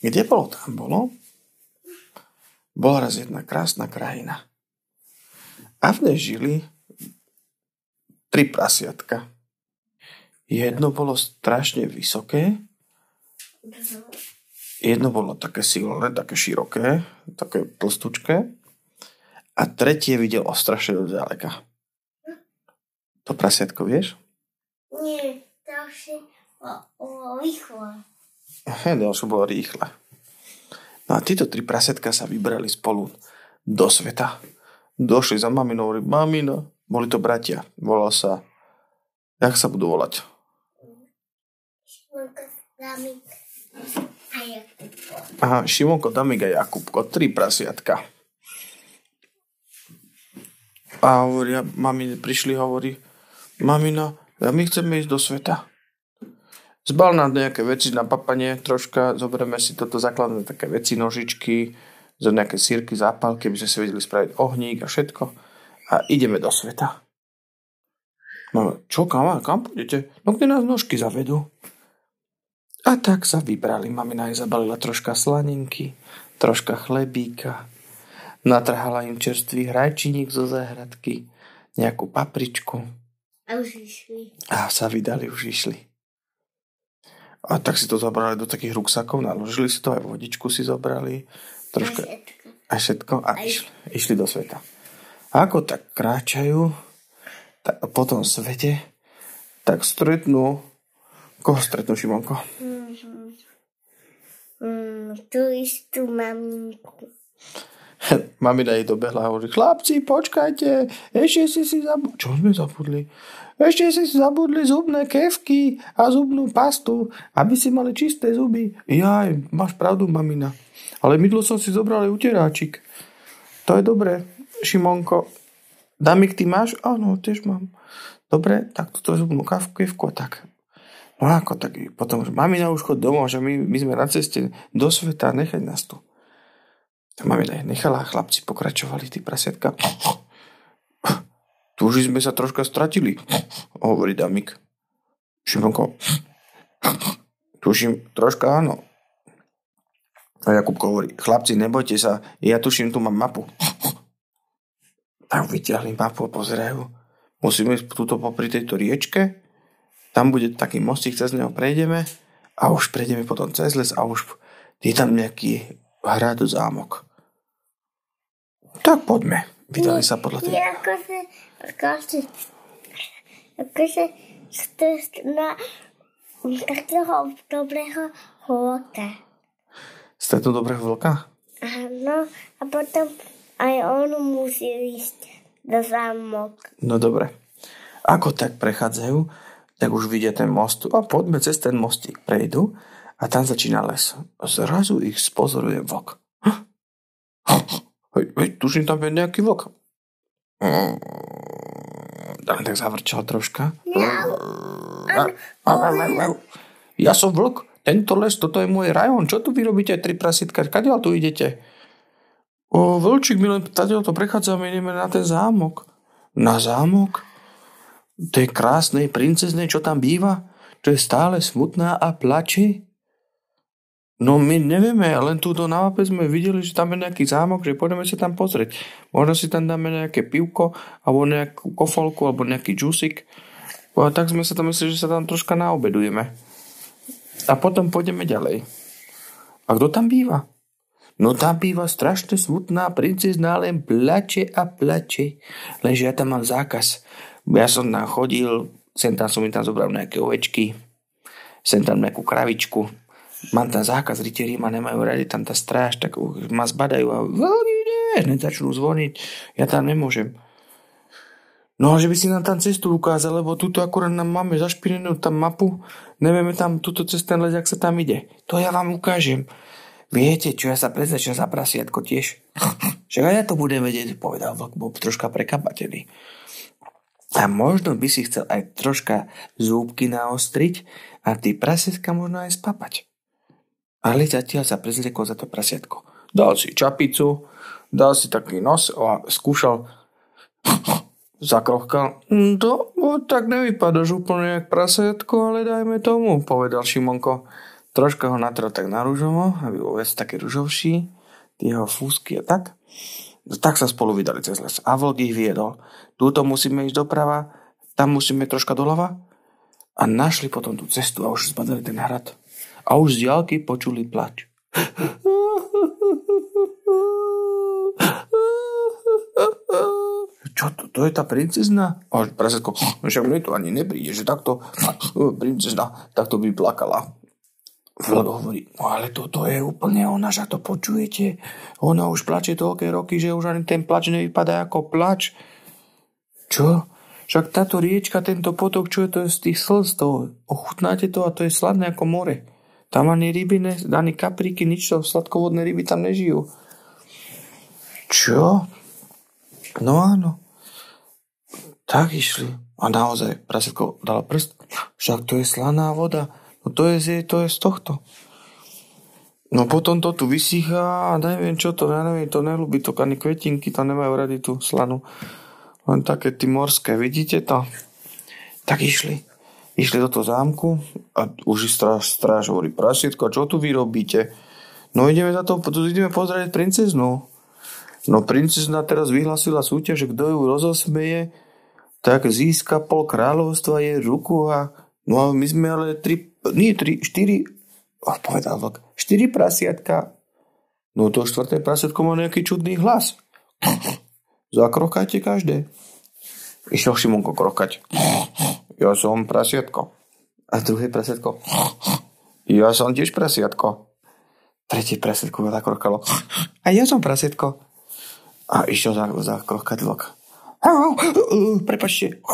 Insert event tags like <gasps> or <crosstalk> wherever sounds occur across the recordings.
Kde bolo, tam bolo. Bola raz jedna krásna krajina. A v nej žili tri prasiatka. Jedno bolo strašne vysoké, jedno bolo také silné, také široké, také tlstučké a tretie videlo strašne do ďaleka. To prasiatko vieš? Nie, ďalšie bolo rýchle. Hej, ďalšie bolo rýchle. No a títo tri prasiatka sa vybrali spolu do sveta. Došli za maminou, hovorí, mamina, boli to bratia, volal sa, jak sa budú volať? Šimonko, Damik a Jakubko. Aha, Šimonko, Damik a Jakubko, tri prasiatka. A hovoria, mami prišli, hovorí, mamina, a my chceme ísť do sveta. Zbal nám nejaké veci na papanie, troška, zoberieme si toto základné také veci, nožičky, zo nejaké sírky, zápalky, aby sme si vedeli spraviť ohník a všetko. A ideme do sveta. No, čo, kam, kam pôjdete? No, kde nás nožky zavedú? A tak sa vybrali. Mamina aj zabalila troška slaninky, troška chlebíka, natrhala im čerstvý hrajčiník zo záhradky, nejakú papričku A už išli. a sa vydali, už išli. A tak si to zobrali do takých ruksakov, naložili si to, aj vodičku si zobrali, troška, A všetko. a išli, išli do sveta. A ako tak kráčajú tak po tom svete, tak stretnú, koho stretnú Šimonko? Mm, tú istú maminku. <laughs> Mamina jej dobehla a hovorí, chlapci, počkajte, ešte si si zabudli. Čo sme zabudli? Ešte si zabudli zubné kevky a zubnú pastu, aby si mali čisté zuby. Jaj, máš pravdu, mamina. Ale mydlo som si zobral aj uteráčik. To je dobré, Šimonko. Damik, ty máš? Áno, tiež mám. Dobre, tak toto je zubnú kevku a tak. No ako tak, potom, že mamina už chod domov, že my, my sme na ceste do sveta, nechaj nás tu. Mamina ich nechala a chlapci pokračovali, tí prasiatka. Tu už sme sa troška stratili, hovorí Damik. Šimonko, tuším, troška áno. A Jakubko hovorí, chlapci, nebojte sa, ja tuším, tu mám mapu. Tak vyťahli mapu a pozerajú. Musíme ísť tuto popri tejto riečke, tam bude taký mostík, cez neho prejdeme a už prejdeme potom cez les a už je tam nejaký hrad zámok. Tak poďme. Vydali sa podľa tej... Nie, akože, akože, akože, na takého dobrého hota. Stretnú dobrého vlka? Áno, a potom aj on musí ísť do zámok. No dobre. Ako tak prechádzajú, tak už vidia ten most. A poďme cez ten mostík. Prejdu a tam začína les. Zrazu ich spozoruje vlk. Hm? Hej, hej, tuším, tam je nejaký vlk. Tam tak zavrčal troška. Ja som vlk. Tento les, toto je môj rajón. Čo tu vy robíte, tri prasitka? Kadiaľ tu idete? O, vlčík, my len tadiaľ to prechádzame, ideme na ten zámok. Na zámok? Tej krásnej princeznej, čo tam býva? Čo je stále smutná a plače? No my nevieme, len tu na mape sme videli, že tam je nejaký zámok, že pôjdeme sa tam pozrieť. Možno si tam dáme nejaké pivko, alebo nejakú kofolku, alebo nejaký džusik. A tak sme sa tam mysleli, že sa tam troška naobedujeme. A potom pôjdeme ďalej. A kto tam býva? No tam býva strašne smutná princezná, len plače a plače. Lenže ja tam mám zákaz. Ja som tam chodil, sem tam som mi tam zobral nejaké ovečky, sem tam nejakú kravičku. Mám tam zákaz, rytieri ma nemajú radi, tam tá stráž, tak ma zbadajú a hneď začnú zvoniť. Ja tam nemôžem. No, že by si nám tam cestu ukázal, lebo tuto akurát nám máme zašpinenú tam mapu, nevieme tam tuto cez ten les, sa tam ide. To ja vám ukážem. Viete, čo ja sa prezečím za prasiatko tiež? <laughs> Že ja to budem vedieť, povedal vlk, bol troška prekapatený. A možno by si chcel aj troška zúbky naostriť a ty prasiatka možno aj spapať. Ale zatiaľ sa prezliekol za to prasiatko. Dal si čapicu, dal si taký nos a skúšal <sniffs> zakrochkal. To no, tak nevypadáš úplne jak prasiatko, ale dajme tomu, povedal Šimonko. troška ho natrel tak na rúžovo, aby bol viac taký rúžovší, tie jeho fúsky a tak. Tak sa spolu vydali cez les. A vlk ich viedol. Túto musíme ísť doprava, tam musíme troška doľava. A našli potom tú cestu a už zbadali ten hrad. A už z diálky počuli plač. Čo to, to je tá princezna? A prasetko, no však mne to ani nepríde, že takto princezna takto by plakala. Vlk hovorí, no ale toto je úplne ona, že to počujete. Ona už plače toľké roky, že už ani ten plač nevypadá ako plač. Čo? Však táto riečka, tento potok, čo je to z tých slz, to ochutnáte to a to je sladné ako more. Tam ani ryby, ne, ani kapríky, nič to, sladkovodné ryby tam nežijú. Čo? No áno. Tak išli. A naozaj, prasetko dala prst. Však to je slaná voda. No to je, to je z tohto. No potom to tu vysychá a neviem čo to, ja neviem, to nelúbi to, ani kvetinky to nemajú rady tú slanu. Len také tí morské, vidíte to? Tak išli. Išli do toho zámku a už stráž, stráž hovorí, prasietko, čo tu vy robíte? No ideme za to, ideme pozrieť princeznu. No princezna teraz vyhlasila súťaž, kto ju rozosmeje, tak získa pol kráľovstva jej ruku a no a my sme ale tri nie, tri, štyri, oh, povedal vlk, štyri prasiatka. No to štvrté prasiatko má nejaký čudný hlas. Zakrokajte každé. Išiel Šimonko krokať. Ja som prasiatko. A druhé prasiatko. Ja som tiež prasiatko. Tretie prasiatko zakrokalo. A ja som prasiatko. A išiel zakrokať vlk. Prepačte.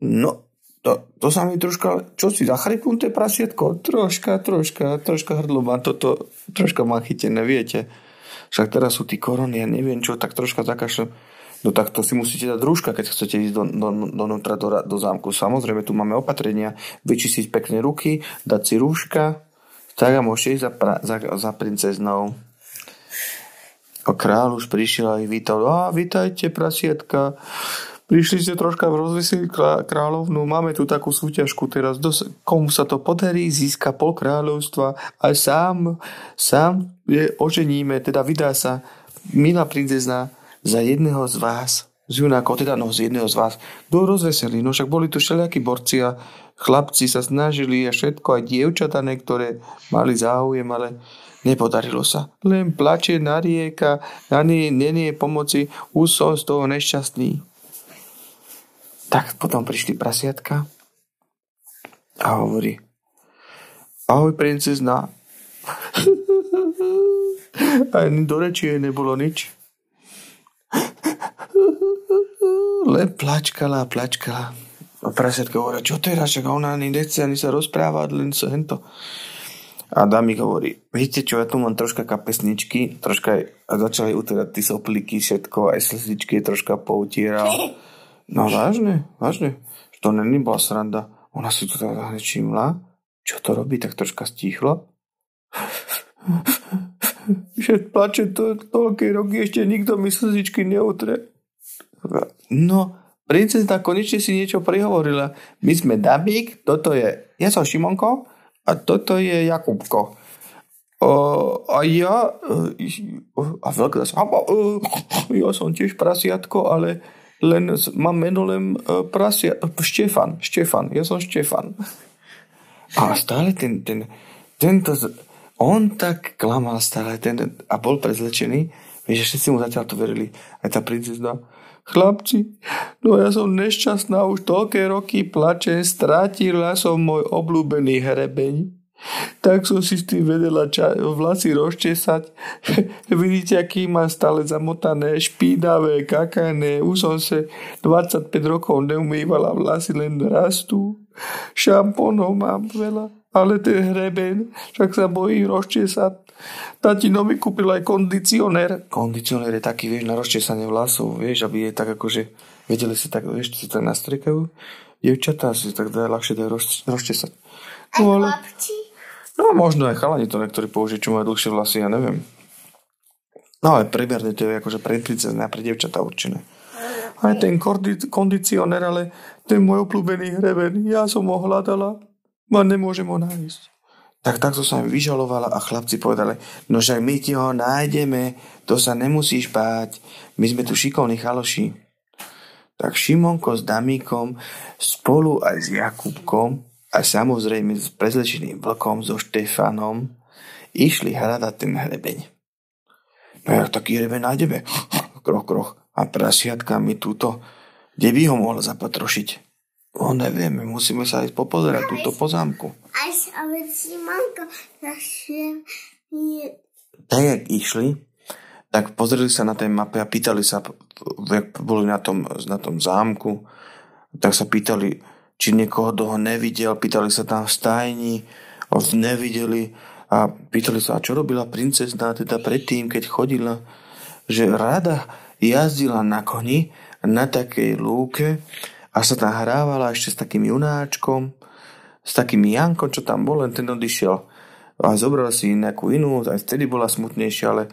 No, to, to sa mi troška, čo si, zachripnuté prasietko? Troška, troška, troška hrdlo má toto, troška má chytené, viete. Však teraz sú tí korony, ja neviem čo, tak troška zakašľam. No tak to si musíte dať rúška, keď chcete ísť do, do, donútra do, do zámku. Samozrejme, tu máme opatrenia, vyčistiť pekné ruky, dať si rúška, tak a môžete ísť za, pra, za, za princeznou. A král už prišiel a ich vítal. A vítajte, prasietka. Prišli ste troška v rozvesili kráľovnú, máme tu takú súťažku teraz, dos- komu sa to podarí, získa pol kráľovstva a sám, sám je, oženíme, teda vydá sa milá princezna za jedného z vás, z junákov, teda no z jedného z vás, kto rozveselí, no však boli tu všelijakí borci a chlapci sa snažili a všetko, aj dievčatá niektoré mali záujem, ale nepodarilo sa. Len plače, narieka, na nie, nie pomoci, už som z toho nešťastný. Tak potom prišli prasiatka a hovorí Ahoj princezna. <laughs> Ani do reči nebolo nič. Len plačkala a plačkala. A prasiatka hovorí, čo teraz, čak ona ani nechce ani sa rozprávať, len sa hento. A Damik hovorí, viete čo, ja tu mám troška kapesničky, troška a začali utierať tie sopliky, všetko, aj slzičky troška poutieral. <laughs> No vážne, vážne. To není bola sranda. Ona si to teda hneď všimla. Čo to robí, tak troška stíchlo. Že <laughs> plače to toľké roky, ešte nikto mi slzičky neutre. No, princezna konečne si niečo prihovorila. My sme Dabík, toto je, ja som Šimonko a toto je Jakubko. O, a ja, a veľká sa, ja som tiež prasiatko, ale len mám meno len e, prasia, Štefan, Štefan, ja som Štefan. A stále ten, ten, tento, on tak klamal stále ten, a bol prezlečený, vieš, všetci mu zatiaľ to verili. Aj tá princezna, chlapci, no ja som nešťastná, už toľké roky plačem, strátila som môj obľúbený hrebeň. Tak som si s tým vedela ča- vlasy rozčesať. <laughs> Vidíte, aký má stále zamotané, špínavé, kakané. Už som sa 25 rokov neumývala, vlasy len rastú. Šampónov mám veľa, ale ten hreben, však sa bojí rozčesať. Tatino mi kúpil aj kondicionér. Kondicionér je taký, vieš, na rozčesanie vlasov, vieš, aby je tak akože, vedeli si tak, vieš, si tak nastriekajú. Dievčatá si tak dá ľahšie dá rozčesať. No, ale... No možno aj chalani to niektorí použijú, čo majú dlhšie vlasy, ja neviem. No ale primárne to je akože pre princezné a pre devčatá určené. Aj ten kondicionér, ale ten môj obľúbený hreben, ja som ho hľadala a nemôžem ho nájsť. Tak takto sa mi vyžalovala a chlapci povedali, no však my ti ho nájdeme, to sa nemusíš báť, my sme tu šikovní chaloši. Tak Šimonko s Damíkom spolu aj s Jakubkom a samozrejme s prezlečeným vlkom so Štefanom išli hľadať ten hrebeň. No jak taký hrebeň nájdeme? Kroch, kroch. A prasiatka mi túto, kde by ho mohla zapatrošiť? O, nevieme, musíme sa ísť popozerať túto poznámku. Až ale Simonko našiel Tak, jak išli, tak pozreli sa na tej mape a pýtali sa, jak boli na tom, na tom zámku, tak sa pýtali, či niekoho toho nevidel, pýtali sa tam v stajni, nevideli. A pýtali sa, a čo robila princezna teda predtým, keď chodila, že rada jazdila na koni na takej lúke, a sa tam hrávala ešte s takým junáčkom, s takým Jankom, čo tam bol, len ten odišiel a zobral si nejakú inú, aj vtedy bola smutnejšia, ale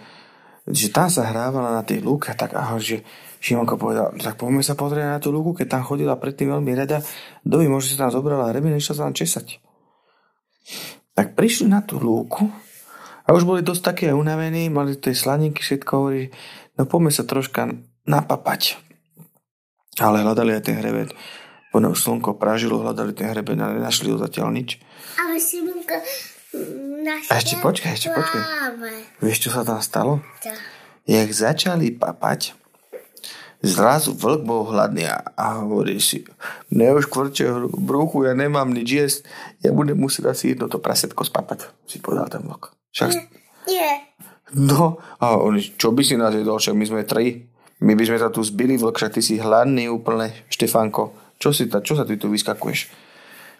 že tam sa hrávala na tej lúke, tak ahoj, že Šimonko povedal, tak poďme sa pozrieť na tú lúku, keď tam chodila predtým veľmi rada, doby možno si tam zobrala rebene, išla sa tam česať. Tak prišli na tú lúku a už boli dosť také unavení, mali tie slaninky, všetko hovorí, no poďme sa troška napapať. Ale hľadali aj ten hrebeň. Ono už slnko pražilo, hľadali ten hrebeň, ale nenašli ho zatiaľ nič. Ale Simonka A ešte počkaj, ešte počkaj. Vieš, čo sa tam stalo? To. Jak začali papať, zrazu vlk bol hladný a, a hovorí si, mne už kvrče bruchu, ja nemám nič jesť, ja budem musieť asi jedno to prasetko spapať, si povedal ten vlk. Však, Nie. no, a on, čo by si nás jedol, však my sme tri, my by sme sa tu zbili, vlk, však ty si hladný úplne, Štefanko, čo, si ta, čo sa ty tu vyskakuješ?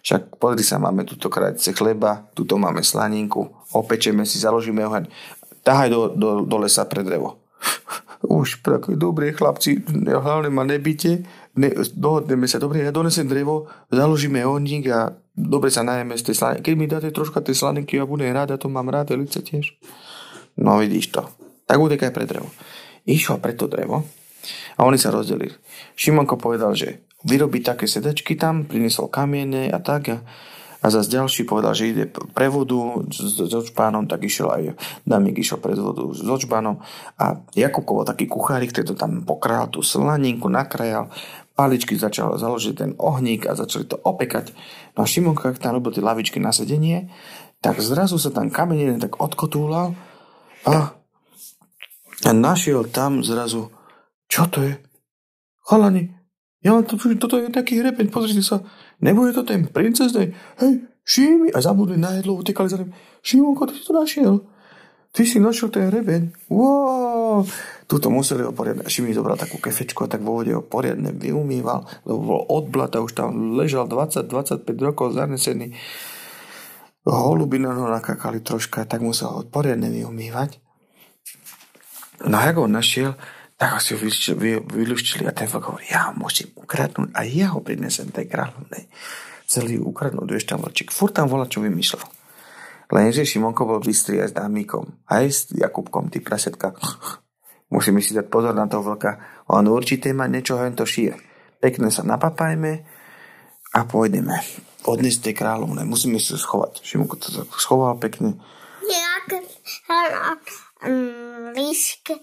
Však pozri sa, máme tuto krajce chleba, tuto máme slaninku, opečeme si, založíme oheň. Tahaj do, do, do lesa pre drevo. <laughs> Už, tak dobre, chlapci, hlavne ma nebite, ne, dohodneme sa, dobre, ja donesem drevo, založíme ohník a dobre sa najeme z tej slaninky. Keď mi dáte troška tej slaninky, ja budem rád, ja to mám rád, lice tiež. No vidíš to. Tak utekaj pre drevo. Išiel pre to drevo a oni sa rozdelili. Šimonko povedal, že vyrobí také sedačky tam, priniesol kamiene a tak a, a zase ďalší povedal, že ide pre vodu s, s očpánom, tak išiel aj Damík išiel pre vodu s očpánom a Jakubko bol taký kuchárik, ktorý to tam pokrájal tú slaninku, nakrajal, paličky začal založiť ten ohník a začali to opekať. No a Šimonko, ak tam robil tie lavičky na sedenie, tak zrazu sa tam kameň tak odkotúlal a, a našiel tam zrazu, čo to je? Chalani, ja to, toto je taký hrepeň, pozrite sa, nebude to ten princeznej, hej, Šimi, a zabudli na jedlo, utekali za ním, Šimonko, ty si to našiel, ty si našiel ten hrebeň, wow, tuto museli ho poriadne, Šimi zobral takú kefečku a tak vo vode ho poriadne vyumýval, lebo bol od blata, už tam ležal 20-25 rokov zanesený, holuby na ho nakakali troška, tak musel ho poriadne vyumývať. No a ako ho našiel, tak ho si ho vyluštili, vy, vyluštili a ten vlk hovorí, ja ho musím ukradnúť a ja ho prinesem tej kráľovnej. Celý ukradnúť, vieš tam vlčík. Furt tam volá, čo vymýšľal. Lenže Šimonko bol bystrý aj s Dámikom, aj s Jakubkom, ty prasetka. Musíme si dať pozor na toho vlka. On určite má niečo, hen to šije. Pekne sa napapajme a pôjdeme. Odniesť tej kráľovnej. Musíme si schovať. Šimonko to schoval pekne. Nejak um, líške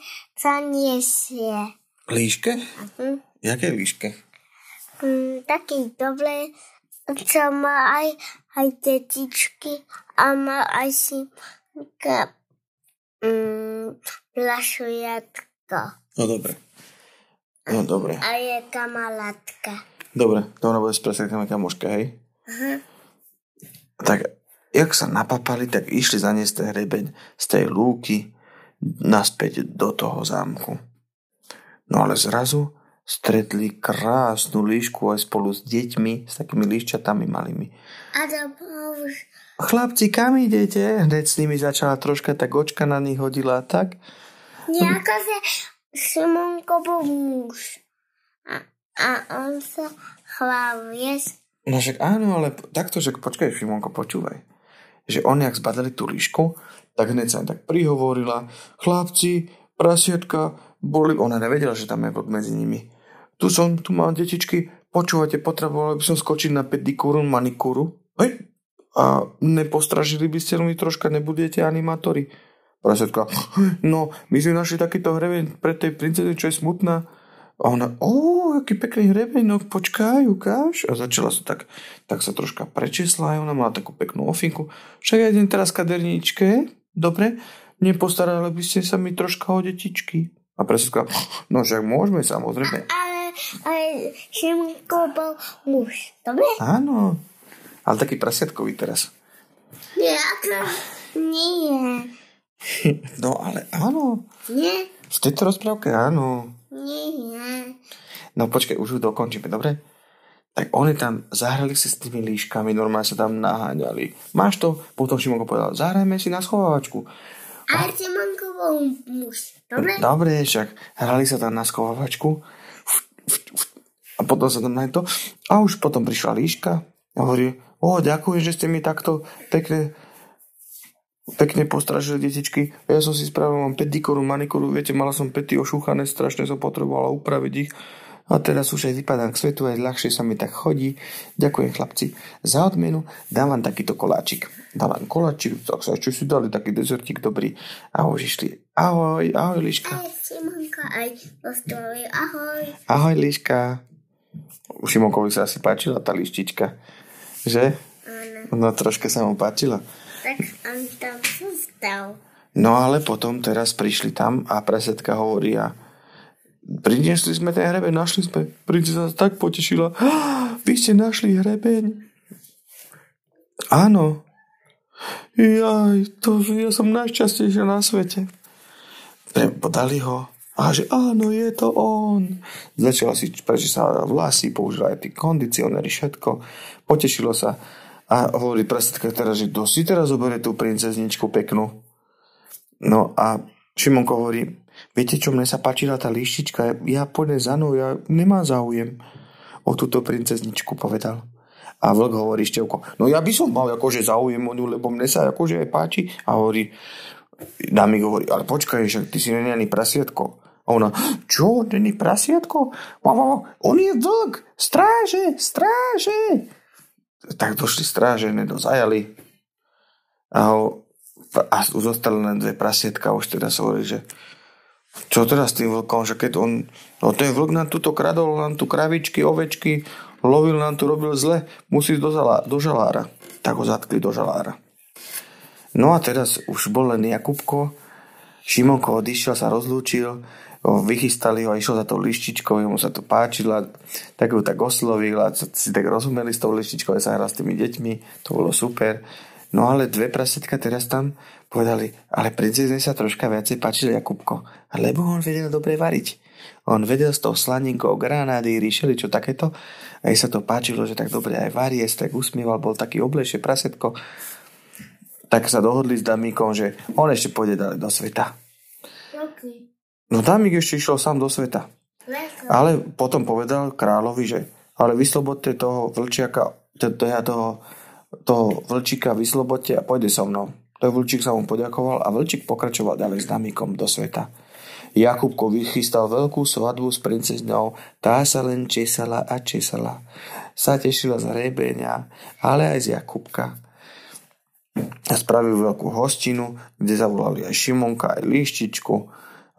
nesie. Líške? Mhm. Jaké líške? Um, taký dobré, čo má aj, aj detičky a má aj si um, plašujatko. No dobre. No dobre. A je kamarátka. Dobre, to ona bude spresekneme kamoška, hej? Aha. Tak, jak sa napapali, tak išli zaniesť ten hrebeň z tej lúky naspäť do toho zámku. No ale zrazu stretli krásnu líšku aj spolu s deťmi, s takými líščatami malými. A už Chlapci, kam idete? Hneď s nimi začala troška, tak očka na nich hodila tak. nejako sa Simonko bol muž. A, a on sa chvál, vieš? No však áno, ale takto, že počkaj, Šimonko, počúvaj. Že oni, ak zbadali tú líšku, tak hneď sa im tak prihovorila. Chlapci, prasiatka, boli... Ona nevedela, že tam je vlk medzi nimi. Tu som, tu mám detičky, počúvate, potreboval by som skočiť na pedikúru, manikúru. Hej, a nepostražili by ste mi troška, nebudete animátori? Prasetka, no, my sme našli takýto hrebeň pre tej princezny, čo je smutná. A ona, o, aký pekný hrebeň, no počkaj, ukáž. A začala sa tak, tak sa troška prečesla a ona mala takú peknú ofinku. Však ja idem teraz kaderníčke, dobre, nepostarali by ste sa mi troška o detičky. A presetka, no však môžeme, samozrejme. Ale, ale Šimonko bol muž, dobre? Áno, ale taký prasiatkový teraz. Nie, ako nie. No ale áno, Nie, v tejto rozprávke áno. nie. No počkaj, už ju dokončíme, dobre? Tak oni tam zahrali si s tými líškami, normálne sa tam naháňali. Máš to? Potom Šimonko povedal, zahrajme si na schovávačku. Ale Šimonko bol muž, dobre? Dobre, však hrali sa tam na schovávačku a potom sa tam to a už potom prišla líška a hovorí, o, ďakujem, že ste mi takto pekne pekne postražili detičky. Ja som si spravil, mám pedikúru, manikúru, viete, mala som pety ošúchané, strašne som potrebovala upraviť ich. A teraz už aj vypadám k svetu, aj ľahšie sa mi tak chodí. Ďakujem chlapci. Za odmenu dám vám takýto koláčik. Dám vám koláčik, tak sa ešte si dali taký dezertík dobrý. A už išli. Ahoj, ahoj Liška. Aj Šimonko, aj Rostrovi, ahoj. Ahoj Liška. Šimonkovi sa asi páčila tá lištička. Že? Áno, No troška sa mu páčila. tak on tam zostal. No ale potom teraz prišli tam a presetka hovorí a priniesli sme ten hrebeň, našli sme. Princesa sa tak potešila. "Ah, <gasps> Vy ste našli hrebeň? Áno. Jaj, to, ja som najšťastnejšia na svete. Podali ho. A že áno, je to on. Začala si prečesávať vlasy, použila aj tie kondicionéry, všetko. Potešilo sa. A hovorí presetka teraz, že kto si teraz zoberie tú princezničku peknú. No a Šimonko hovorí, viete čo, mne sa páčila tá líštička, ja pôjdem za mnou, ja nemám záujem o túto princezničku, povedal. A vlk hovorí Števko, no ja by som mal akože záujem o ňu, lebo mne sa akože aj páči. A hovorí, Dámik hovorí, ale počkaj, že ty si není prasiatko. A ona, čo, není prasiatko? On je vlk, stráže, stráže. Tak došli stráže, nedozajali. A, ho, a zostali len dve prasietka, už teda sa hovorí, že čo teda s tým vlkom, že keď on, no ten vlk nám tuto kradol, nám tu kravičky, ovečky, lovil nám tu, robil zle, musí do, zala, do žalára. Tak ho zatkli do žalára. No a teraz už bol len Jakubko, Šimonko odišiel, sa rozlúčil, vychystali ho a išiel za tou lištičkou, jemu sa to páčilo, tak ju tak oslovil a si tak rozumeli s tou lištičkou, sa hral s tými deťmi, to bolo super. No ale dve prasetka teraz tam povedali, ale princezne sa troška viacej páčil Jakubko, lebo on vedel dobre variť. On vedel s tou slaninkou granády, ríšeli, čo takéto. A jej sa to páčilo, že tak dobre aj varie, tak usmieval, bol taký oblejšie prasetko. Tak sa dohodli s Damíkom, že on ešte pôjde ďalej do sveta. Roky. No Damík ešte išiel sám do sveta. Ale potom povedal kráľovi, že ale vyslobodte toho vlčiaka, teda toho, toho vlčíka vyslobodte a pôjde so mnou. To vlčík sa mu poďakoval a vlčík pokračoval ďalej s Damíkom do sveta. Jakubko vychystal veľkú svadbu s princezňou, tá sa len česala a česala. Sa tešila z rebenia, ale aj z Jakubka. A spravil veľkú hostinu, kde zavolali aj Šimonka, aj Líštičku,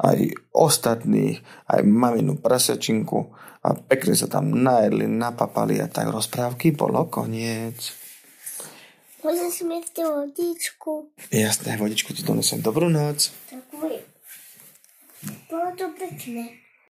aj ostatných, aj maminu prasačinku a pekne sa tam najedli, napapali a tak rozprávky bolo koniec. Môžeš mi tú vodičku. Jasné, vodičku ti donesem. Dobrú noc. Ďakujem. Bolo to pekné.